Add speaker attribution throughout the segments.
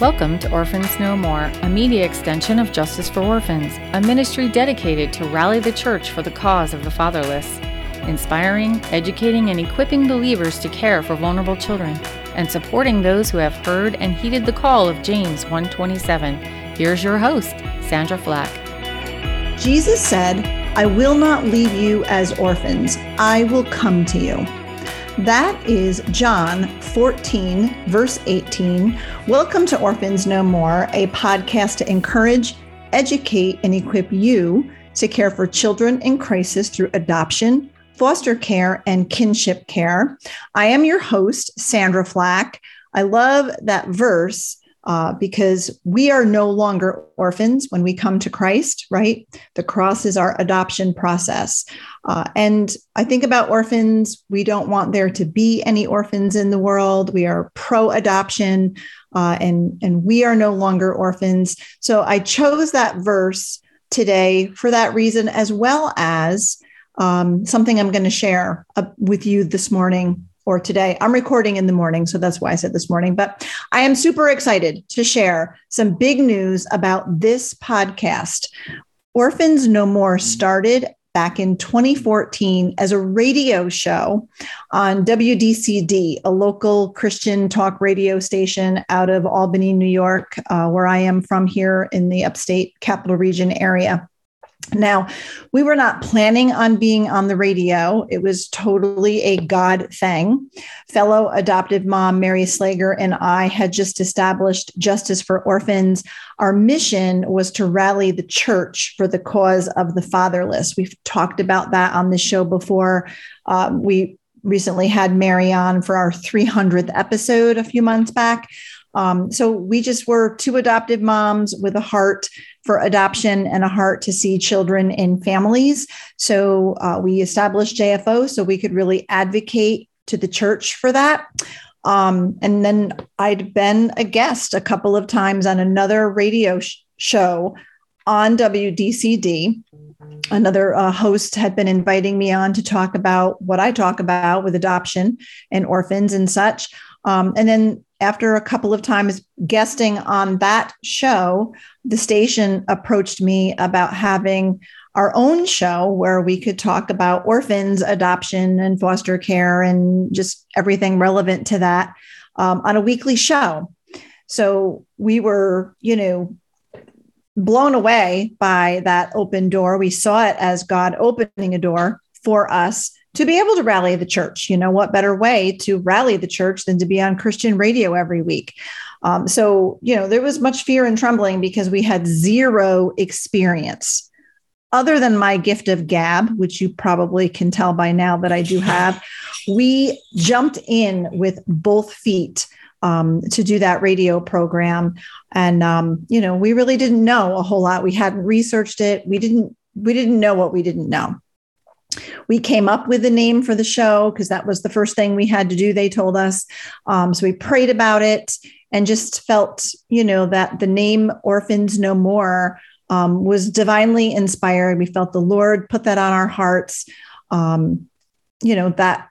Speaker 1: Welcome to Orphans No More, a media extension of Justice for Orphans, a ministry dedicated to rally the church for the cause of the fatherless, inspiring, educating, and equipping believers to care for vulnerable children, and supporting those who have heard and heeded the call of James 127. Here's your host, Sandra Flack.
Speaker 2: Jesus said, I will not leave you as orphans, I will come to you. That is John 14, verse 18. Welcome to Orphans No More, a podcast to encourage, educate, and equip you to care for children in crisis through adoption, foster care, and kinship care. I am your host, Sandra Flack. I love that verse uh, because we are no longer orphans when we come to Christ, right? The cross is our adoption process. Uh, and I think about orphans. We don't want there to be any orphans in the world. We are pro adoption uh, and, and we are no longer orphans. So I chose that verse today for that reason, as well as um, something I'm going to share uh, with you this morning or today. I'm recording in the morning, so that's why I said this morning. But I am super excited to share some big news about this podcast. Orphans No More started back in 2014 as a radio show on WDCD, a local Christian talk radio station out of Albany, New York, uh, where I am from here in the upstate capital region area. Now, we were not planning on being on the radio. It was totally a God thing. Fellow adoptive mom Mary Slager and I had just established Justice for Orphans. Our mission was to rally the church for the cause of the fatherless. We've talked about that on the show before. Um, we recently had Mary on for our 300th episode a few months back. Um, so we just were two adoptive moms with a heart for adoption and a heart to see children in families. So uh, we established JFO so we could really advocate to the church for that. Um, and then I'd been a guest a couple of times on another radio sh- show on WDCD. Another uh, host had been inviting me on to talk about what I talk about with adoption and orphans and such. Um, and then after a couple of times guesting on that show, the station approached me about having our own show where we could talk about orphans, adoption, and foster care, and just everything relevant to that um, on a weekly show. So we were, you know, blown away by that open door. We saw it as God opening a door for us to be able to rally the church. You know, what better way to rally the church than to be on Christian radio every week? Um, so, you know, there was much fear and trembling because we had zero experience other than my gift of gab, which you probably can tell by now that I do have. We jumped in with both feet. Um, to do that radio program. And um, you know, we really didn't know a whole lot. We hadn't researched it. We didn't we didn't know what we didn't know. We came up with the name for the show because that was the first thing we had to do, they told us. Um, so we prayed about it and just felt, you know, that the name Orphans No More um, was divinely inspired. We felt the Lord put that on our hearts. Um, you know, that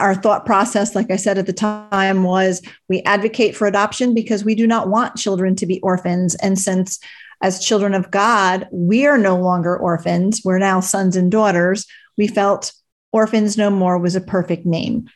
Speaker 2: our thought process, like I said at the time, was we advocate for adoption because we do not want children to be orphans. And since as children of God, we are no longer orphans. We're now sons and daughters. We felt Orphans No More was a perfect name.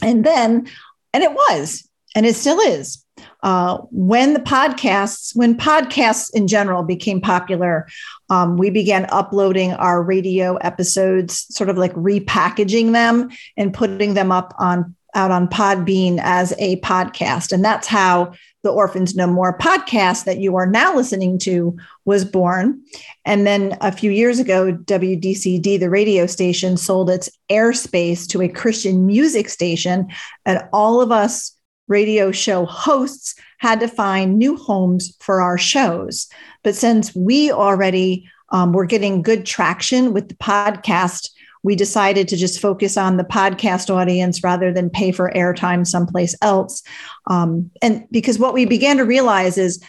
Speaker 2: And then, and it was, and it still is. Uh, when the podcasts, when podcasts in general became popular, um, we began uploading our radio episodes, sort of like repackaging them and putting them up on out on Podbean as a podcast. And that's how the Orphans No More podcast that you are now listening to was born. And then a few years ago, WDCD, the radio station, sold its airspace to a Christian music station. And all of us radio show hosts had to find new homes for our shows. But since we already um, were getting good traction with the podcast, we decided to just focus on the podcast audience rather than pay for airtime someplace else. Um, and because what we began to realize is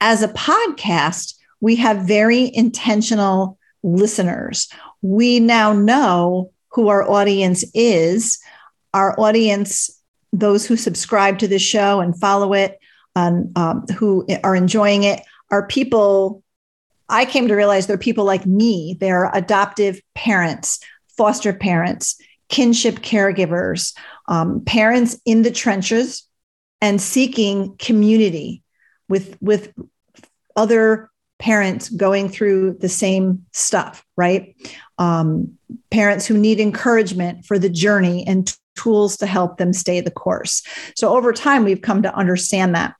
Speaker 2: as a podcast, we have very intentional listeners. We now know who our audience is. Our audience, those who subscribe to the show and follow it, um, um, who are enjoying it are people. I came to realize they're people like me. They're adoptive parents, foster parents, kinship caregivers, um, parents in the trenches, and seeking community with with other parents going through the same stuff, right? Um, parents who need encouragement for the journey and tools to help them stay the course. So over time, we've come to understand that.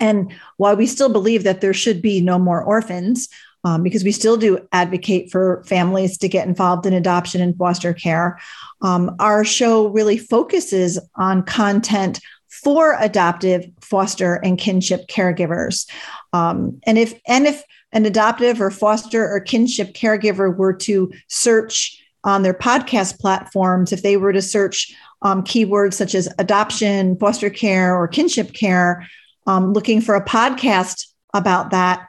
Speaker 2: And while we still believe that there should be no more orphans, um, because we still do advocate for families to get involved in adoption and foster care, um, our show really focuses on content for adoptive, foster, and kinship caregivers. Um, and if and if an adoptive or foster or kinship caregiver were to search on their podcast platforms, if they were to search um, keywords such as adoption, foster care, or kinship care, um, looking for a podcast about that,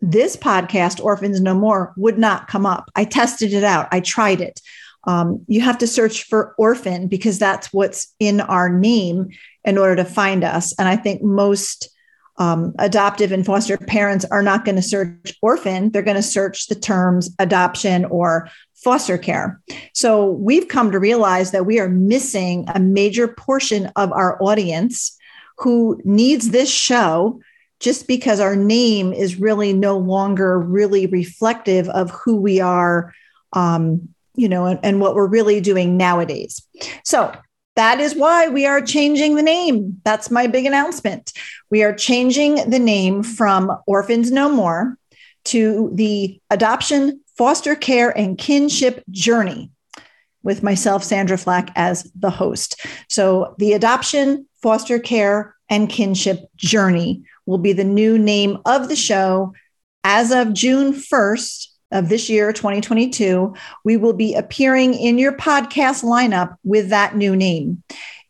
Speaker 2: this podcast, Orphans No More, would not come up. I tested it out, I tried it. Um, you have to search for orphan because that's what's in our name in order to find us. And I think most um, adoptive and foster parents are not going to search orphan, they're going to search the terms adoption or foster care. So we've come to realize that we are missing a major portion of our audience who needs this show just because our name is really no longer really reflective of who we are um, you know and, and what we're really doing nowadays so that is why we are changing the name. That's my big announcement. We are changing the name from Orphans No More to the Adoption, Foster Care, and Kinship Journey with myself, Sandra Flack, as the host. So the Adoption, Foster Care, and Kinship Journey will be the new name of the show as of June 1st of this year, 2022, we will be appearing in your podcast lineup with that new name.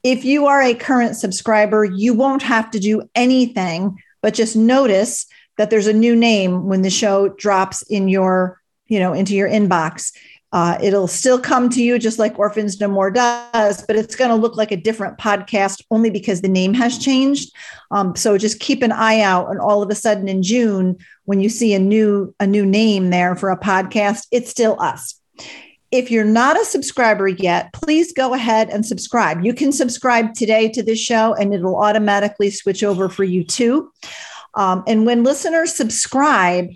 Speaker 2: If you are a current subscriber, you won't have to do anything but just notice that there's a new name when the show drops in your, you know, into your inbox. Uh, it'll still come to you just like Orphans No More does, but it's going to look like a different podcast only because the name has changed. Um, so just keep an eye out, and all of a sudden in June, when you see a new a new name there for a podcast, it's still us. If you're not a subscriber yet, please go ahead and subscribe. You can subscribe today to this show, and it'll automatically switch over for you too. Um, and when listeners subscribe,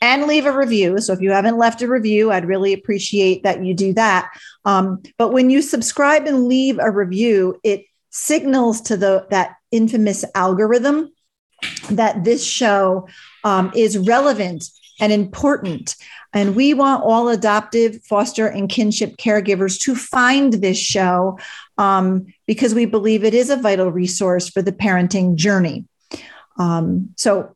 Speaker 2: and leave a review. So if you haven't left a review, I'd really appreciate that you do that. Um, but when you subscribe and leave a review, it signals to the that infamous algorithm that this show um, is relevant and important. And we want all adoptive, foster, and kinship caregivers to find this show um, because we believe it is a vital resource for the parenting journey. Um, so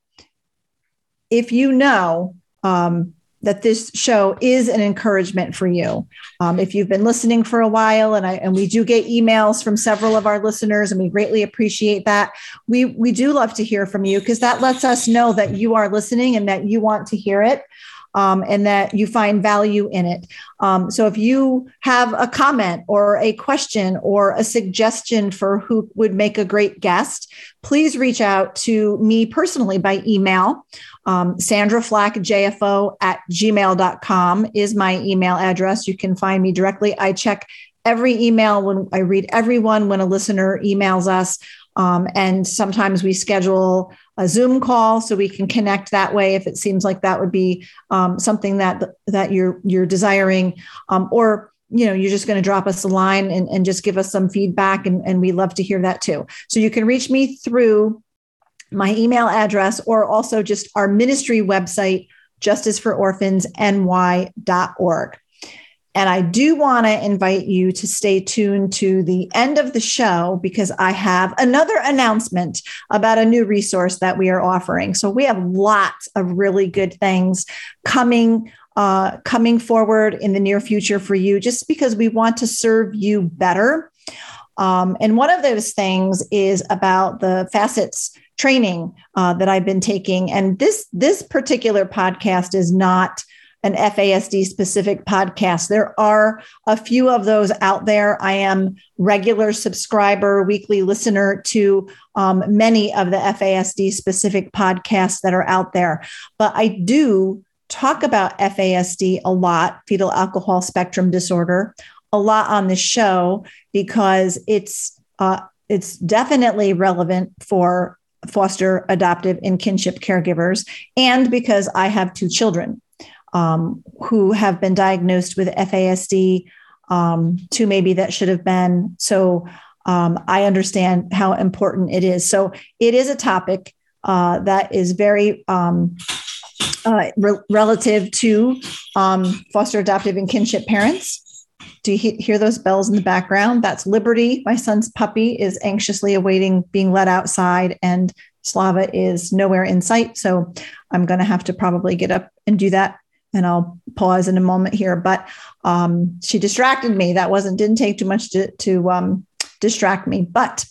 Speaker 2: if you know um, that this show is an encouragement for you. Um, if you've been listening for a while, and I and we do get emails from several of our listeners, and we greatly appreciate that. We we do love to hear from you because that lets us know that you are listening and that you want to hear it um, and that you find value in it. Um, so if you have a comment or a question or a suggestion for who would make a great guest, please reach out to me personally by email. Um, Sandra Flack, JFO at gmail.com is my email address. You can find me directly. I check every email when I read everyone when a listener emails us. Um, and sometimes we schedule a Zoom call so we can connect that way if it seems like that would be um, something that that you're you're desiring, um, or you know you're just going to drop us a line and, and just give us some feedback, and, and we love to hear that too. So you can reach me through my email address or also just our ministry website, justicefororphansny.org. And I do want to invite you to stay tuned to the end of the show because I have another announcement about a new resource that we are offering. So we have lots of really good things coming uh, coming forward in the near future for you, just because we want to serve you better. Um, and one of those things is about the FASCETS training uh, that I've been taking. And this this particular podcast is not an FASD specific podcast. There are a few of those out there. I am regular subscriber, weekly listener to um, many of the FASD specific podcasts that are out there. But I do talk about FASD a lot, fetal alcohol spectrum disorder, a lot on the show because it's uh, it's definitely relevant for foster, adoptive, and kinship caregivers, and because I have two children um, who have been diagnosed with FASD, um, two maybe that should have been. So um, I understand how important it is. So it is a topic uh, that is very um, uh, re- relative to um, foster, adoptive, and kinship parents. Do you he- hear those bells in the background? That's Liberty. My son's puppy is anxiously awaiting being let outside, and Slava is nowhere in sight. So I'm going to have to probably get up and do that. And I'll pause in a moment here. But um, she distracted me. That wasn't didn't take too much to, to um, distract me. But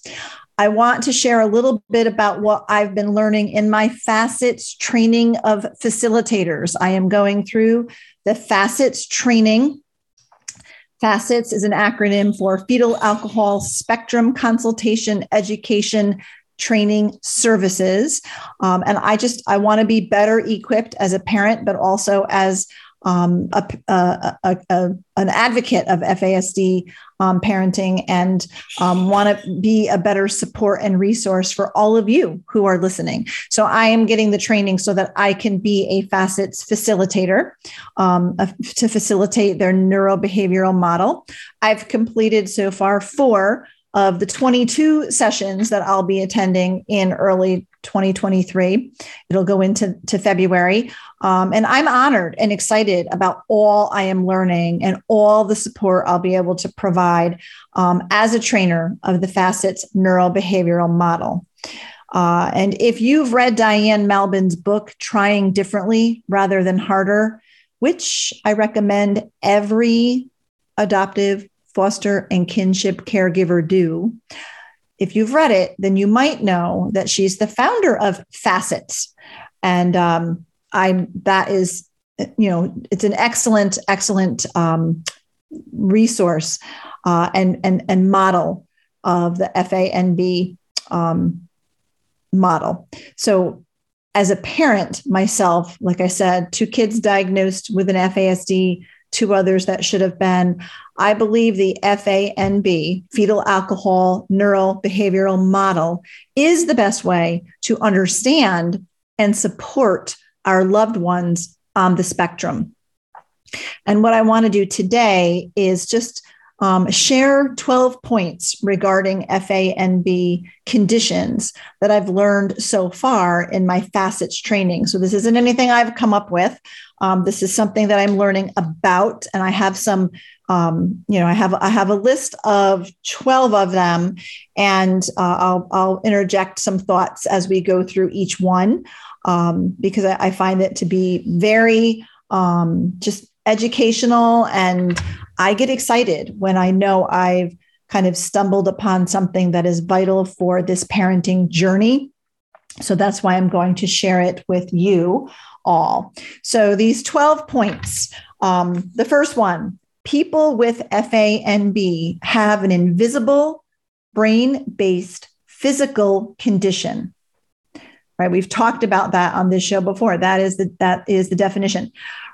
Speaker 2: I want to share a little bit about what I've been learning in my FASCETS training of facilitators. I am going through the FASCETS training. FASCETS is an acronym for fetal alcohol spectrum consultation education training services. Um, and I just, I want to be better equipped as a parent, but also as um, a, a, a, an advocate of FASD um, parenting and um, want to be a better support and resource for all of you who are listening. So I am getting the training so that I can be a FASCETS facilitator um, to facilitate their neurobehavioral model. I've completed so far four of the 22 sessions that I'll be attending in early 2023. It'll go into to February. Um, and I'm honored and excited about all I am learning and all the support I'll be able to provide um, as a trainer of the FASCETS neurobehavioral model. Uh, and if you've read Diane Malbin's book, Trying Differently Rather Than Harder, which I recommend every adoptive foster and kinship caregiver do. If you've read it, then you might know that she's the founder of FASCETS, and um, I'm that is, you know, it's an excellent, excellent um, resource uh, and and and model of the FANB um, model. So as a parent myself, like I said, two kids diagnosed with an FASD, two others that should have been. I believe the FANB, fetal alcohol neural behavioral model, is the best way to understand and support our loved ones on the spectrum. And what I want to do today is just um, share 12 points regarding FANB conditions that I've learned so far in my FASCETS training. So, this isn't anything I've come up with. Um, this is something that I'm learning about, and I have some. Um, you know, I have I have a list of 12 of them, and uh, I'll I'll interject some thoughts as we go through each one um, because I, I, find it to be very um, just educational and I get excited when I know I've kind of stumbled upon something that is vital for this parenting journey. So that's why I'm going to share it with you all. So these 12 points. Um, the first one people with FANB have an invisible brain based physical condition. Right? We've talked about that on this show before. That is the, that is the definition.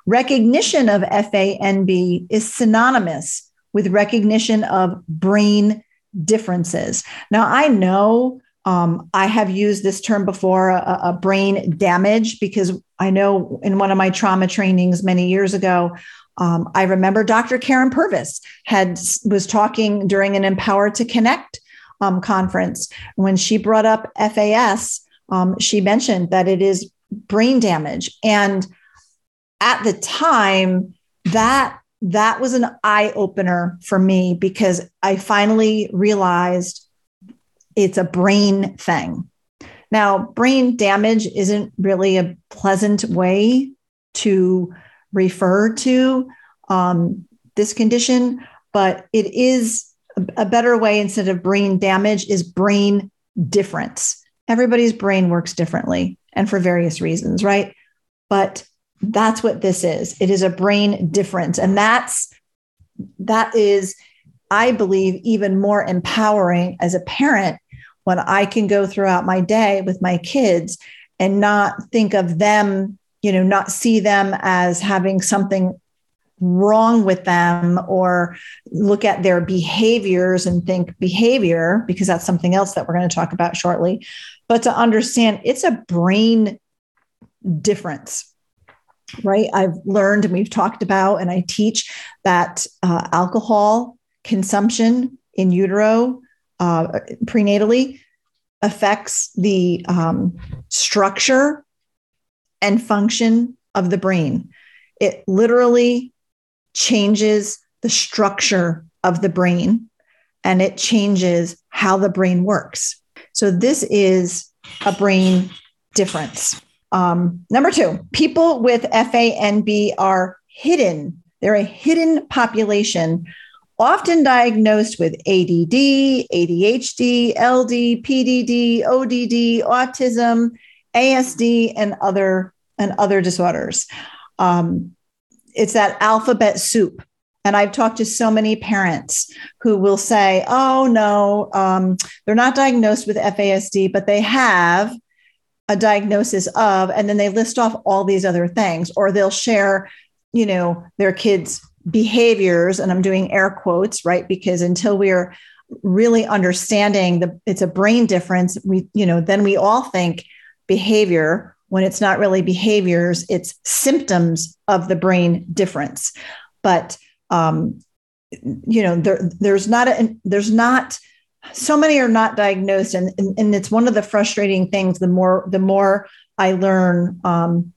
Speaker 2: Recognition of FANB is synonymous with recognition of brain differences. Now, I know um, I have used this term before, a, a, brain damage, because I know in one of my trauma trainings many years ago, um, I remember Dr. Karyn Purvis had was talking during an Empower to Connect um, conference when she brought up FAS. Um, she mentioned that it is brain damage, and at the time that that was an eye opener for me because I finally realized it's a brain thing. Now, brain damage isn't really a pleasant way to refer to um, this condition, but it is a, a better way instead of brain damage is brain difference. Everybody's brain works differently and for various reasons, right? But that's what this is. It is a brain difference. And that's, that is, I believe, even more empowering as a parent when I can go throughout my day with my kids and not think of them, you know, not see them as having something wrong with them or look at their behaviors and think behavior, because that's something else that we're going to talk about shortly, but to understand it's a brain difference. Right. I've learned and we've talked about, and I teach that uh, alcohol consumption in utero uh, prenatally affects the um, structure and function of the brain. It literally changes the structure of the brain and it changes how the brain works. So, this is a brain difference. Um, number two, people with FANB are hidden. They're a hidden population, often diagnosed with ADD, ADHD, LD, PDD, ODD, autism, ASD, and other and other disorders. Um, it's that alphabet soup. And I've talked to so many parents who will say, oh, no, um, they're not diagnosed with FASD, but they have a diagnosis of, and then they list off all these other things, or they'll share, you know, their kids' behaviors. And I'm doing air quotes, right? Because until we're really understanding the it's a brain difference, we, you know, then we all think behavior when it's not really behaviors, it's symptoms of the brain difference. But um, you know, there there's not a there's not so many are not diagnosed, and, and, and it's one of the frustrating things. The more the more I learn, um,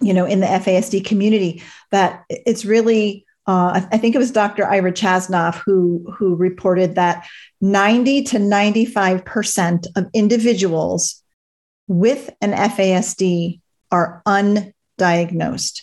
Speaker 2: you know, in the FASD community, that it's really uh, I think it was Dr. Ira Chasnoff who, who reported that 90 to 95% of individuals with an FASD are undiagnosed.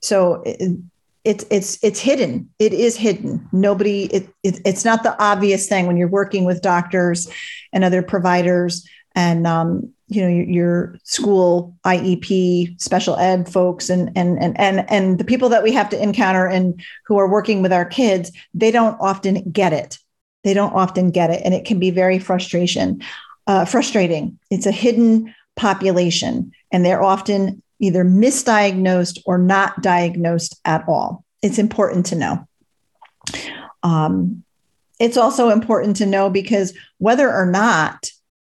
Speaker 2: So it, it's it's it's hidden. It is hidden. Nobody. It, it, it's not the obvious thing when you're working with doctors and other providers and um, you know your, school IEP special ed folks and and and and and the people that we have to encounter and who are working with our kids. They don't often get it. They don't often get it, and it can be very frustration uh, frustrating. It's a hidden population, and they're often either misdiagnosed or not diagnosed at all. It's important to know. Um, it's also important to know because whether or not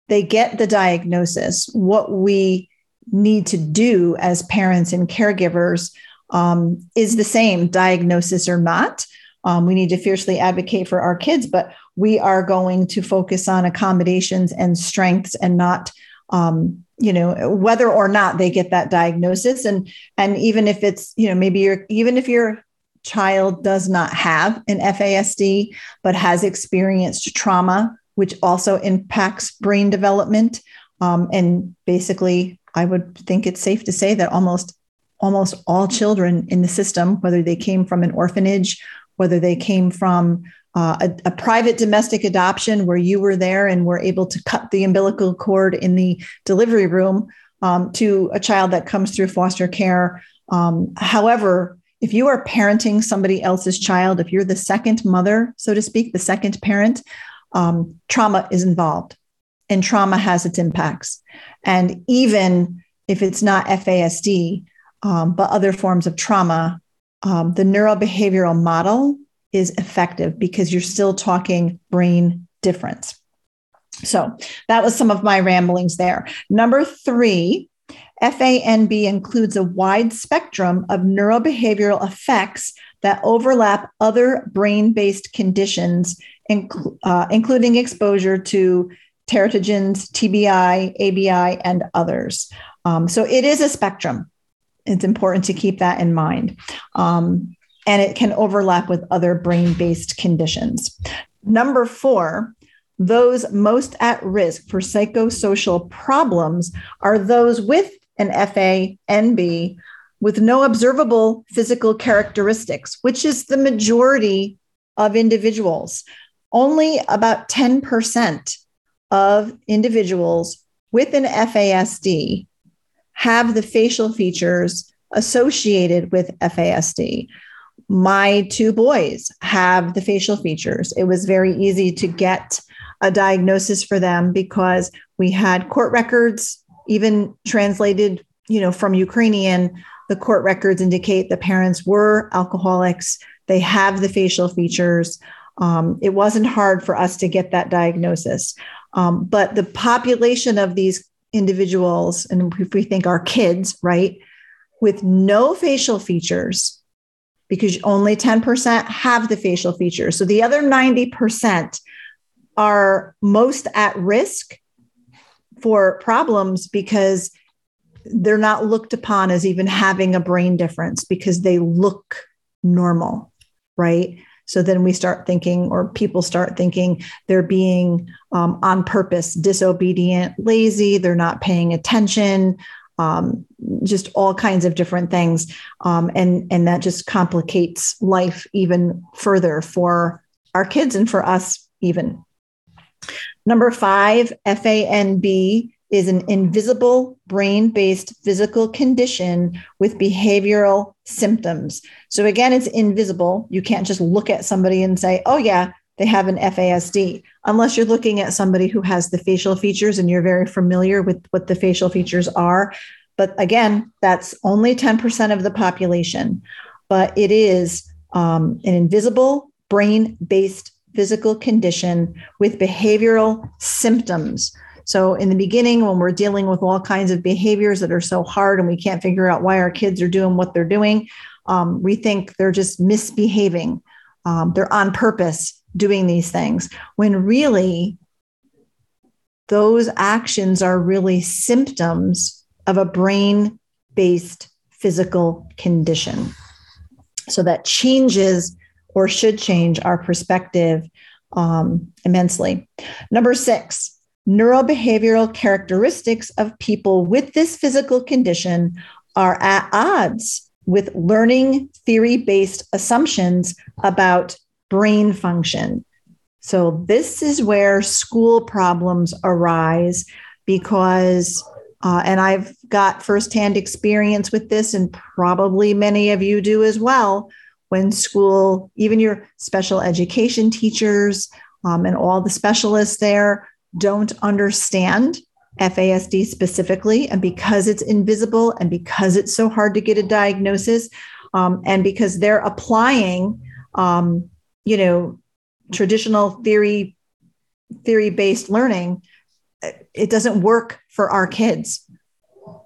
Speaker 2: they get the diagnosis, what we need to do as parents and caregivers um, is the same, diagnosis or not. Um, we need to fiercely advocate for our kids, but we are going to focus on accommodations and strengths and not um, you know whether or not they get that diagnosis. And and even if it's you know maybe you're even if your child does not have an FASD but has experienced trauma which also impacts brain development um, and basically I would think it's safe to say that almost almost all children in the system whether they came from an orphanage whether they came from uh, a, a, private domestic adoption where you were there and were able to cut the umbilical cord in the delivery room um, to a child that comes through foster care. Um, however, if you are parenting somebody else's child, if you're the second mother, so to speak, the second parent, um, trauma is involved and trauma has its impacts. And even if it's not FASD, um, but other forms of trauma, um, the neurobehavioral model is effective because you're still talking brain difference. So that was some of my ramblings there. Number three, FANB includes a wide spectrum of neurobehavioral effects that overlap other brain based conditions, inc- uh, including exposure to teratogens, TBI, ABI, and others. Um, so it is a spectrum it's important to keep that in mind. Um, and it can overlap with other brain based conditions. Number four, those most at risk for psychosocial problems are those with an FANB with no observable physical characteristics, which is the majority of individuals. Only about 10% of individuals with an FASD have the facial features associated with FASD. My two boys have the facial features. It was very easy to get a diagnosis for them because we had court records, even translated, you know, from Ukrainian. The court records indicate the parents were alcoholics. They have the facial features. Um, it wasn't hard for us to get that diagnosis. Um, but the population of these individuals, and if we think our kids, right, with no facial features, because only 10% have the facial features. So the other 90% are most at risk for problems because they're not looked upon as even having a brain difference because they look normal, right? So then we start thinking, or people start thinking, they're being um, on purpose, disobedient, lazy, they're not paying attention, um, just all kinds of different things. Um, and, and that just complicates life even further for our kids and for us, even. Number five, FANB is an invisible brain based physical condition with behavioral symptoms. So, again, it's invisible. You can't just look at somebody and say, oh, yeah, they have an FASD, unless you're looking at somebody who has the facial features and you're very familiar with what the facial features are. But again, that's only 10% of the population, but it is um, an invisible brain based physical condition with behavioral symptoms. So, in the beginning, when we're dealing with all kinds of behaviors that are so hard and we can't figure out why our kids are doing what they're doing, um, we think they're just misbehaving. Um, they're on purpose doing these things, when really those actions are really symptoms of a brain based physical condition. So, that changes or should change our perspective um, immensely. Number six, neurobehavioral characteristics of people with this physical condition are at odds with learning theory based assumptions about brain function. So, this is where school problems arise because, uh, and I've got firsthand experience with this, and probably many of you do as well when school, even your special education teachers um, and all the specialists there don't understand FASD specifically. And because it's invisible and because it's so hard to get a diagnosis, um, and because they're applying, um, you know, traditional theory theory based learning, it doesn't work for our kids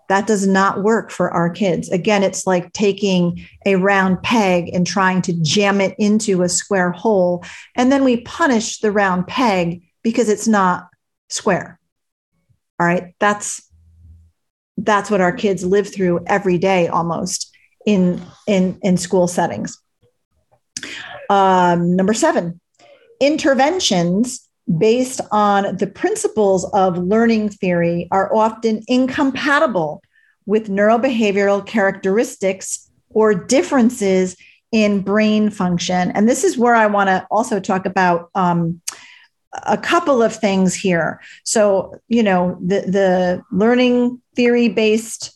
Speaker 2: that does not work for our kids. Again, it's like taking a round peg and trying to jam it into a square hole. And then we punish the round peg because it's not square. All right. That's that's what our kids live through every day almost in in in school settings. Um, number seven, interventions based on the principles of learning theory are often incompatible with neurobehavioral characteristics or differences in brain function. And this is where I want to also talk about um, a couple of things here. So, you know, the, the learning theory based,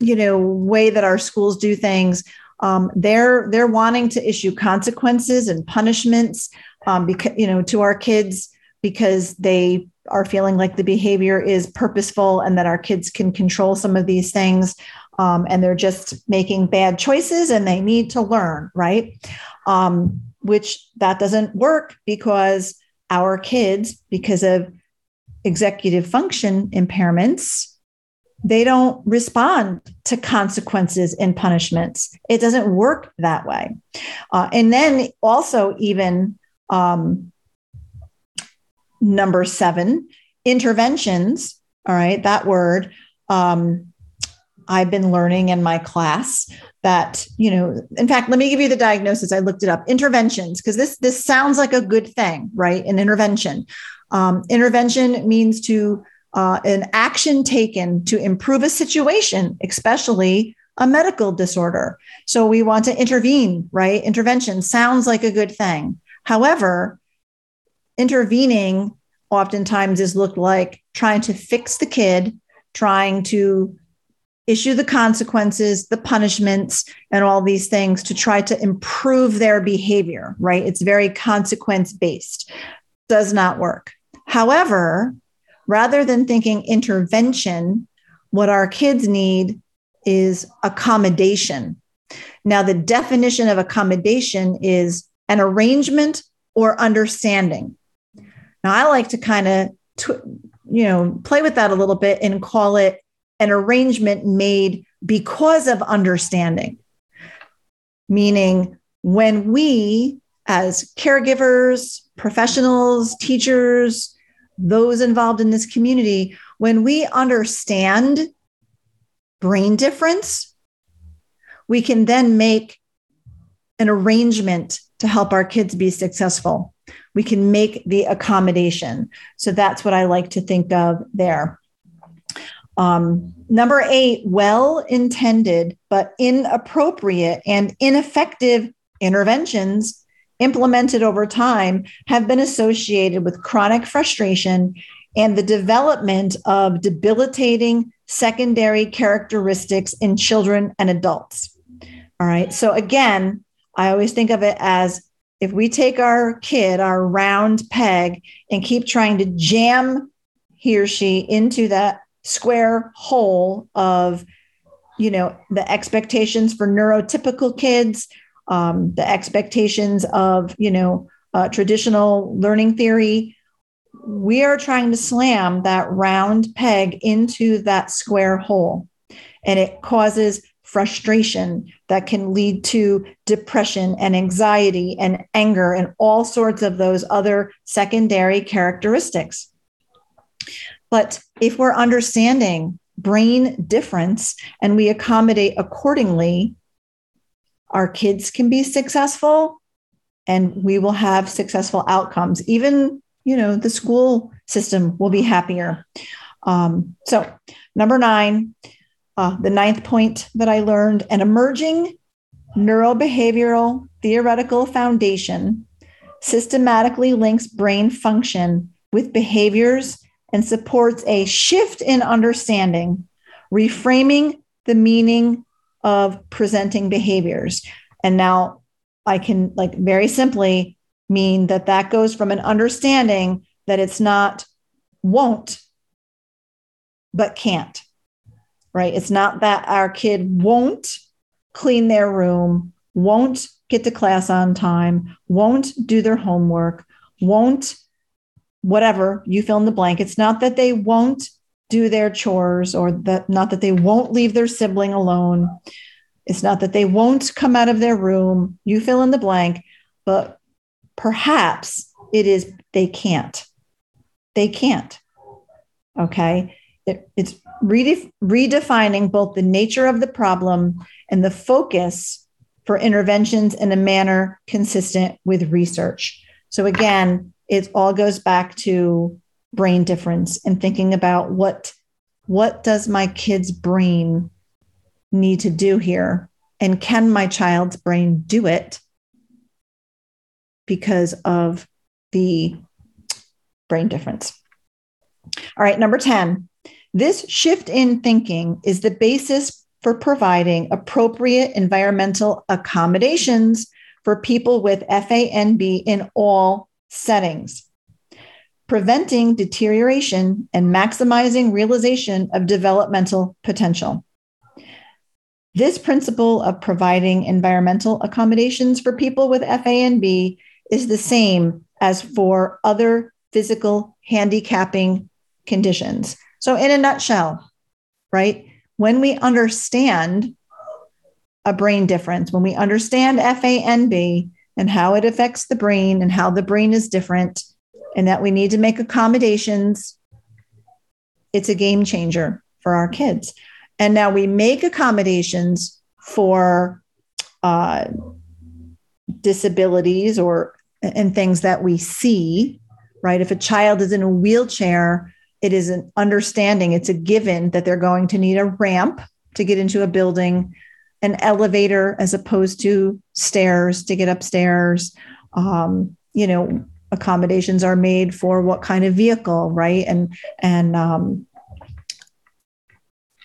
Speaker 2: you know, way that our schools do things. Um, they're they're wanting to issue consequences and punishments um, because you know to our kids because they are feeling like the behavior is purposeful and that our kids can control some of these things um, and they're just making bad choices and they need to learn right? Um, which that doesn't work because our kids because of executive function impairments they don't respond to consequences and punishments. It doesn't work that way. Uh, and then also even um, number seven, interventions. All right, that word. Um, I've been learning in my class that you know in fact let me give you the diagnosis. I looked it up. Interventions because this this sounds like a good thing right? An intervention. Um, intervention means to uh, an action taken to improve a situation especially a medical disorder so we want to intervene right intervention sounds like a good thing However, intervening oftentimes is looked like trying to fix the kid, trying to issue the consequences, the punishments, and all these things to try to improve their behavior, right? It's very consequence based. Does not work. However, rather than thinking intervention, what our kids need is accommodation. Now, the definition of accommodation is an arrangement or understanding. Now, I like to kind of, tw- you know, play with that a little bit and call it an arrangement made because of understanding. Meaning, when we, as caregivers, professionals, teachers, those involved in this community, when we understand brain difference, we can then make an arrangement to help our kids be successful. We can make the accommodation. So that's what I like to think of there. Um, number eight, well intended but inappropriate and ineffective interventions implemented over time have been associated with chronic frustration and the development of debilitating secondary characteristics in children and adults. All right. So, again, I always think of it as if we take our kid, our round peg, and keep trying to jam he or she into that square hole of, you know, the expectations for neurotypical kids, um, the expectations of, you know, uh, traditional learning theory, we are trying to slam that round peg into that square hole. And it causes frustration that can lead to depression and anxiety and anger and all sorts of those other secondary characteristics. But if we're understanding brain difference and we accommodate accordingly, our kids can be successful and we will have successful outcomes. Even, you know, the school system will be happier. Um, so, number nine, uh, the ninth point that I learned an emerging neurobehavioral theoretical foundation systematically links brain function with behaviors and supports a shift in understanding, reframing the meaning of presenting behaviors. And now I can, like, very simply mean that that goes from an understanding that it's not won't, but can't, right? It's not that our kid won't clean their room, won't get to class on time, won't do their homework, won't whatever you fill in the blank. It's not that they won't do their chores or that not that they won't leave their sibling alone. It's not that they won't come out of their room. You fill in the blank, but perhaps it is they can't. They can't. Okay. It, it's redef- redefining both the nature of the problem and the focus for interventions in a manner consistent with research. So, again, it all goes back to brain difference and thinking about what what does my kid's brain need to do here? And can my child's brain do it because of the brain difference? All right number 10 this shift in thinking is the basis for providing appropriate environmental accommodations for people with FANB in all settings, preventing deterioration and maximizing realization of developmental potential. This principle of providing environmental accommodations for people with FANB is the same as for other physical handicapping conditions. So, in a nutshell, right, when we understand a brain difference, when we understand FANB, and how it affects the brain and how the brain is different and that we need to make accommodations, it's a game changer for our kids. And now we make accommodations for uh, disabilities or and things that we see, right? If a child is in a wheelchair, it is an understanding, it's a given that they're going to need a ramp to get into a building an elevator as opposed to stairs to get upstairs. Um, you know, accommodations are made for what kind of vehicle, right? And and um,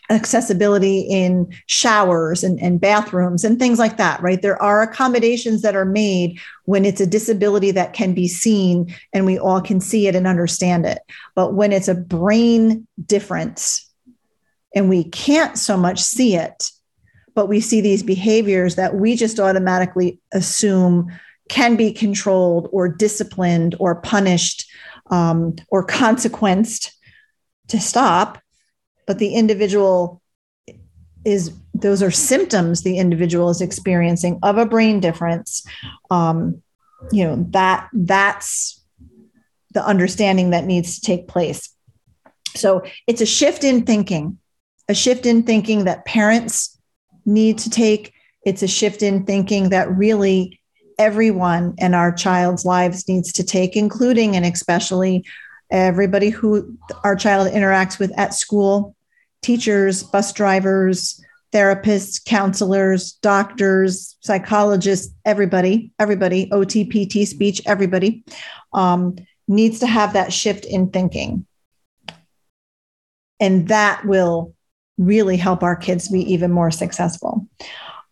Speaker 2: accessibility in showers and, and bathrooms and things like that, right? There are accommodations that are made when it's a disability that can be seen and we all can see it and understand it. But when it's a brain difference and we can't so much see it, but we see these behaviors that we just automatically assume can be controlled or disciplined or punished um, or consequenced to stop but the individual is those are symptoms the individual is experiencing of a brain difference. Um, you know that that's the understanding that needs to take place. So it's a shift in thinking a shift in thinking that parents need to take. It's a shift in thinking that really everyone in our child's lives needs to take including and especially everybody who our child interacts with at school teachers, bus drivers, therapists, counselors, doctors, psychologists, everybody, everybody, OT, PT, speech, everybody um, needs to have that shift in thinking. And that will really help our kids be even more successful.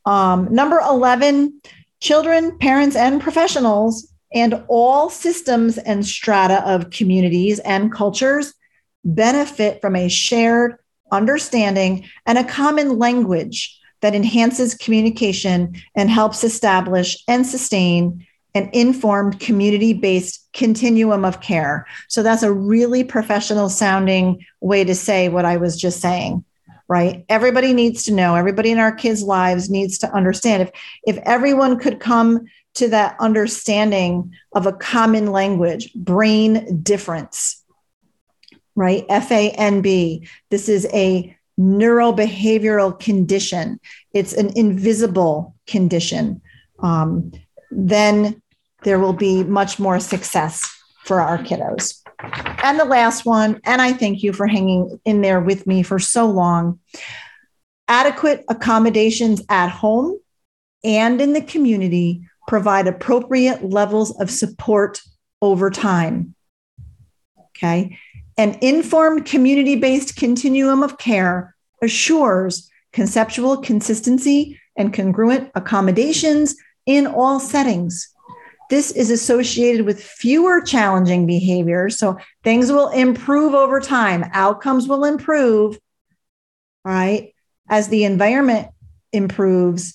Speaker 2: Um, number 11, children, parents, and professionals, and all systems and strata of communities and cultures benefit from a shared understanding, and a common language that enhances communication and helps establish and sustain an informed community based continuum of care. So that's a really professional sounding way to say what I was just saying, right? Everybody needs to know, everybody in our kids' lives needs to understand. If, if everyone could come to that understanding of a common language, brain difference, right? FANB. This is a neurobehavioral condition, it's an invisible condition. Um, then there will be much more success for our kiddos. And the last one, and I thank you for hanging in there with me for so long adequate accommodations at home and in the community provide appropriate levels of support over time. Okay. An informed community based continuum of care assures conceptual consistency and congruent accommodations in all settings. This is associated with fewer challenging behaviors. So things will improve over time, outcomes will improve, right? As the environment improves,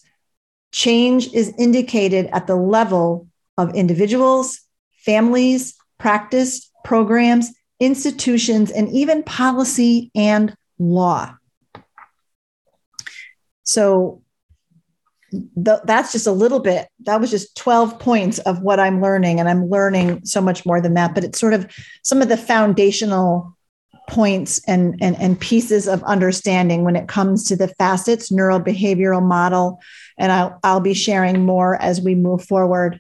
Speaker 2: change is indicated at the level of individuals, families, practice, programs, institutions, and even policy and law. So th- that's just a little bit, that was just 12 points of what I'm learning. And I'm learning so much more than that, but it's sort of some of the foundational points and, and, and pieces of understanding when it comes to the FASCETS neurobehavioral model. And I'll, I'll be sharing more as we move forward.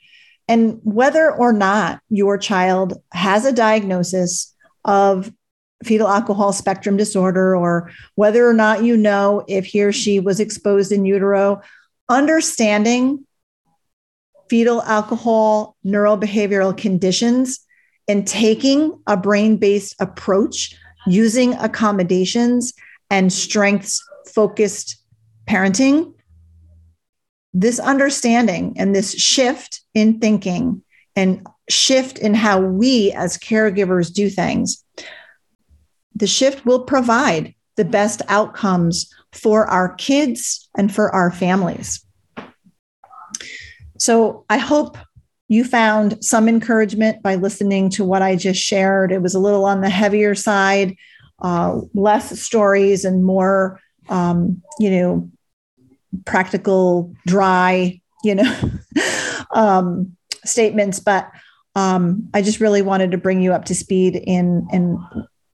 Speaker 2: And whether or not your child has a diagnosis of fetal alcohol spectrum disorder or whether or not you know if he or she was exposed in utero, understanding fetal alcohol neurobehavioral conditions and taking a brain based approach using accommodations and strengths focused parenting. This understanding and this shift in thinking and shift in how we as caregivers do things, the shift will provide the best outcomes for our kids and for our families. So I hope you found some encouragement by listening to what I just shared. It was a little on the heavier side, uh, less stories and more, um, you know, practical, dry, you know, um, statements. But um, I just really wanted to bring you up to speed in in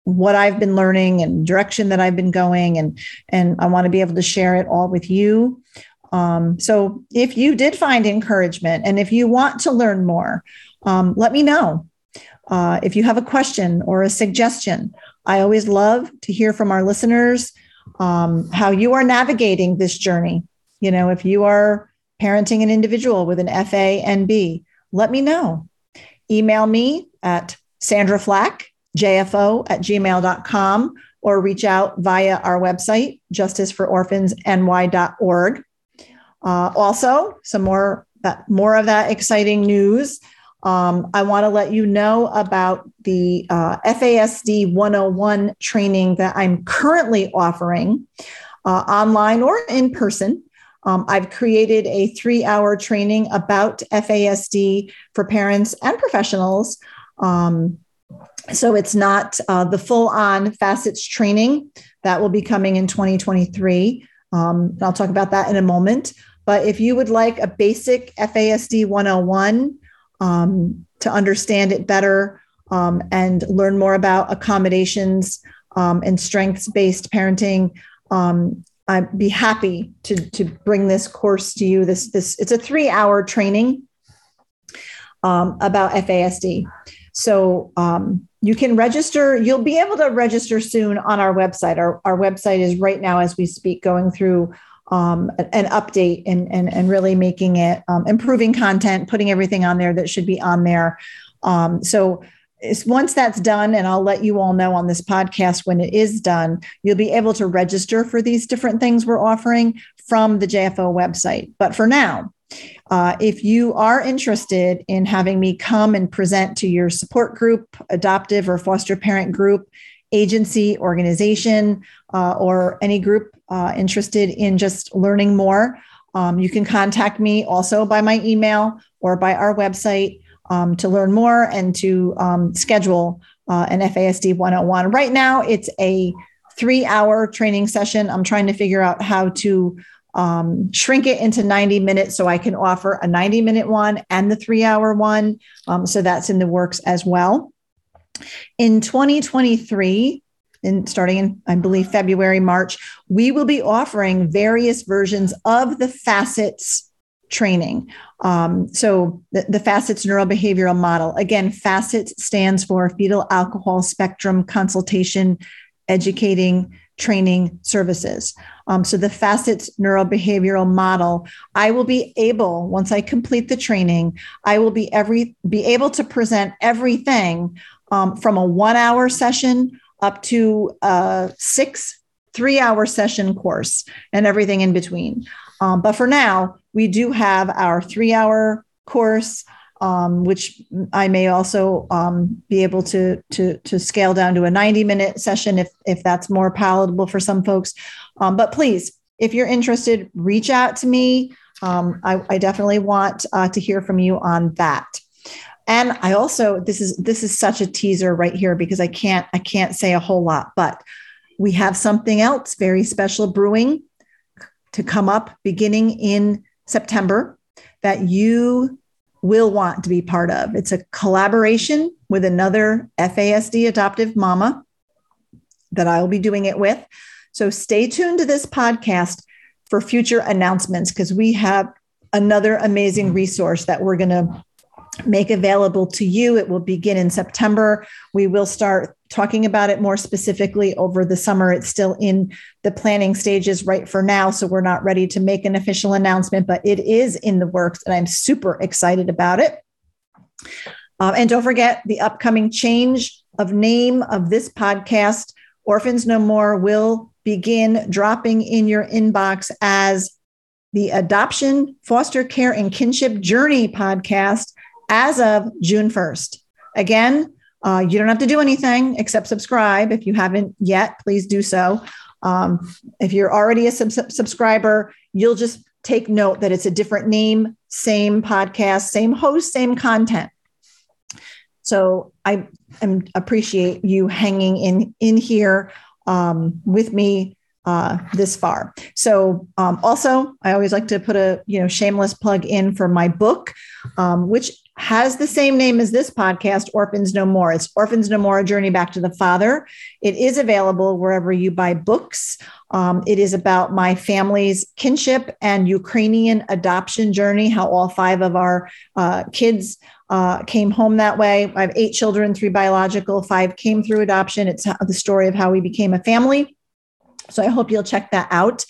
Speaker 2: what I've been learning and direction that I've been going, and and I want to be able to share it all with you. Um, so if you did find encouragement and if you want to learn more, um, let me know. Uh, if you have a question or a suggestion, I always love to hear from our listeners um, how you are navigating this journey. You know, if you are parenting an individual with an FANB, let me know email me at Sandra Flack, JFO at gmail.com, or reach out via our website, justicefororphansny.org. Uh, also, some more that more of that exciting news. Um, I want to let you know about the uh, FASD 101 training that I'm currently offering uh, online or in person. Um, I've created a three hour training about FASD for parents and professionals. Um, so it's not uh, the full on FASCETS training that will be coming in 2023. Um, I'll talk about that in a moment. But if you would like a basic FASD 101 um, to understand it better um, and learn more about accommodations um, and strengths based parenting, um, I'd be happy to, to bring this course to you. This, this it's a three hour training um, about FASD. So um, you can register. You'll be able to register soon on our website. Our, our website is right now, as we speak, going through um, an update and, and, and really making it um, improving content, putting everything on there that should be on there. Um, so once that's done, and I'll let you all know on this podcast when it is done, you'll be able to register for these different things we're offering from the JFO website. But for now, uh, if you are interested in having me come and present to your support group, adoptive or foster parent group, agency, organization, uh, or any group uh, interested in just learning more, um, you can contact me also by my email or by our website um, to learn more and to um, schedule uh, an FASD 101. Right now, it's a three hour training session. I'm trying to figure out how to um, shrink it into 90 minutes so I can offer a 90 minute one and the three hour one. Um, so that's in the works as well. In 2023, in starting in, I believe, February, March, we will be offering various versions of the FASCETS training. Um, so the, the FASCETS neurobehavioral model. Again, FASCETS stands for fetal alcohol spectrum consultation, educating, training services. Um, so the FASCETS neurobehavioral model, I will be able, once I complete the training, I will be every be able to present everything um, from a one hour session up to a six three hour session course and everything in between. Um, but for now, we do have our three hour course, um, which I may also um, be able to, to, to scale down to a 90 minute session if, if that's more palatable for some folks. Um, but please, if you're interested, reach out to me. Um, I, I, definitely want uh, to hear from you on that. And I also this is this is such a teaser right here because I can't I can't say a whole lot, but we have something else very special brewing to come up beginning in September that you will want to be part of. It's a collaboration with another FASD adoptive mama that I will be doing it with. So stay tuned to this podcast for future announcements because we have another amazing resource that we're going to make available to you. It will begin in September. We will start talking about it more specifically over the summer. It's still in the planning stages right for now. So we're not ready to make an official announcement, but it is in the works and I'm super excited about it. Um, and don't forget the upcoming change of name of this podcast, Orphans No More, will begin dropping in your inbox as the Adoption, Foster Care, and Kinship Journey podcast as of June 1st. Again, uh, you don't have to do anything except subscribe. If you haven't yet, please do so. Um, if you're already a sub- subscriber, you'll just take note that it's a different name, same podcast, same host, same content. So I am, appreciate you hanging in in here um, with me uh, this far. So um, also, I always like to put a you know shameless plug in for my book, um, which has the same name as this podcast, Orphans No More. It's Orphans No More: A Journey Back to the Father. It is available wherever you buy books. Um, it is about my family's kinship and Ukrainian adoption journey. How all five of our uh, kids uh, came home that way. I have eight children, three biological, five came through adoption. It's the story of how we became a family. So I hope you'll check that out.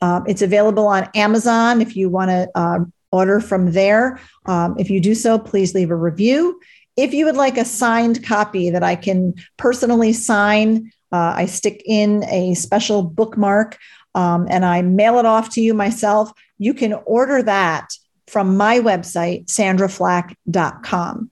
Speaker 2: Um, it's available on Amazon if you want to uh, order from there. Um, if you do so, please leave a review. If you would like a signed copy that I can personally sign Uh, I stick in a special bookmark um, and I mail it off to you myself. You can order that from my website, sandraflack.com.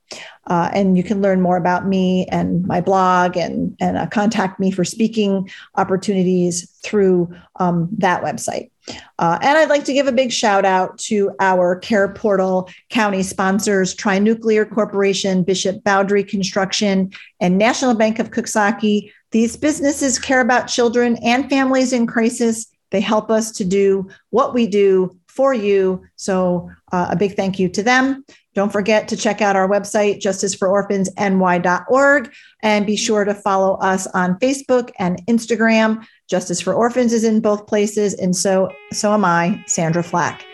Speaker 2: Uh, and you can learn more about me and my blog and, and uh, contact me for speaking opportunities through um, that website. Uh, and I'd like to give a big shout out to our Care Portal County sponsors, Trinuclear Corporation, Bishop Boundary Construction, and National Bank of Coxsackie. These businesses care about children and families in crisis. They help us to do what we do for you. So, uh, a big thank you to them. Don't forget to check out our website, justicefororphans.ny.org, and be sure to follow us on Facebook and Instagram. Justice for Orphans is in both places, and so so am I, Sandra Flack.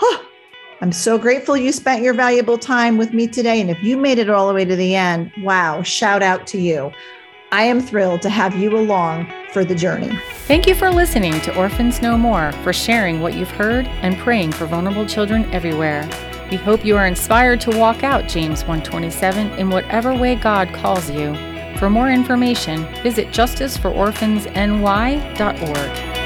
Speaker 2: Oh, I'm so grateful you spent your valuable time with me today. And if you made it all the way to the end, wow, shout out to you. I am thrilled to have you along for the journey.
Speaker 1: Thank you for listening to Orphans No More, for sharing what you've heard and praying for vulnerable children everywhere. We hope you are inspired to walk out James 127 in whatever way God calls you. For more information, visit justicefororphansny.org.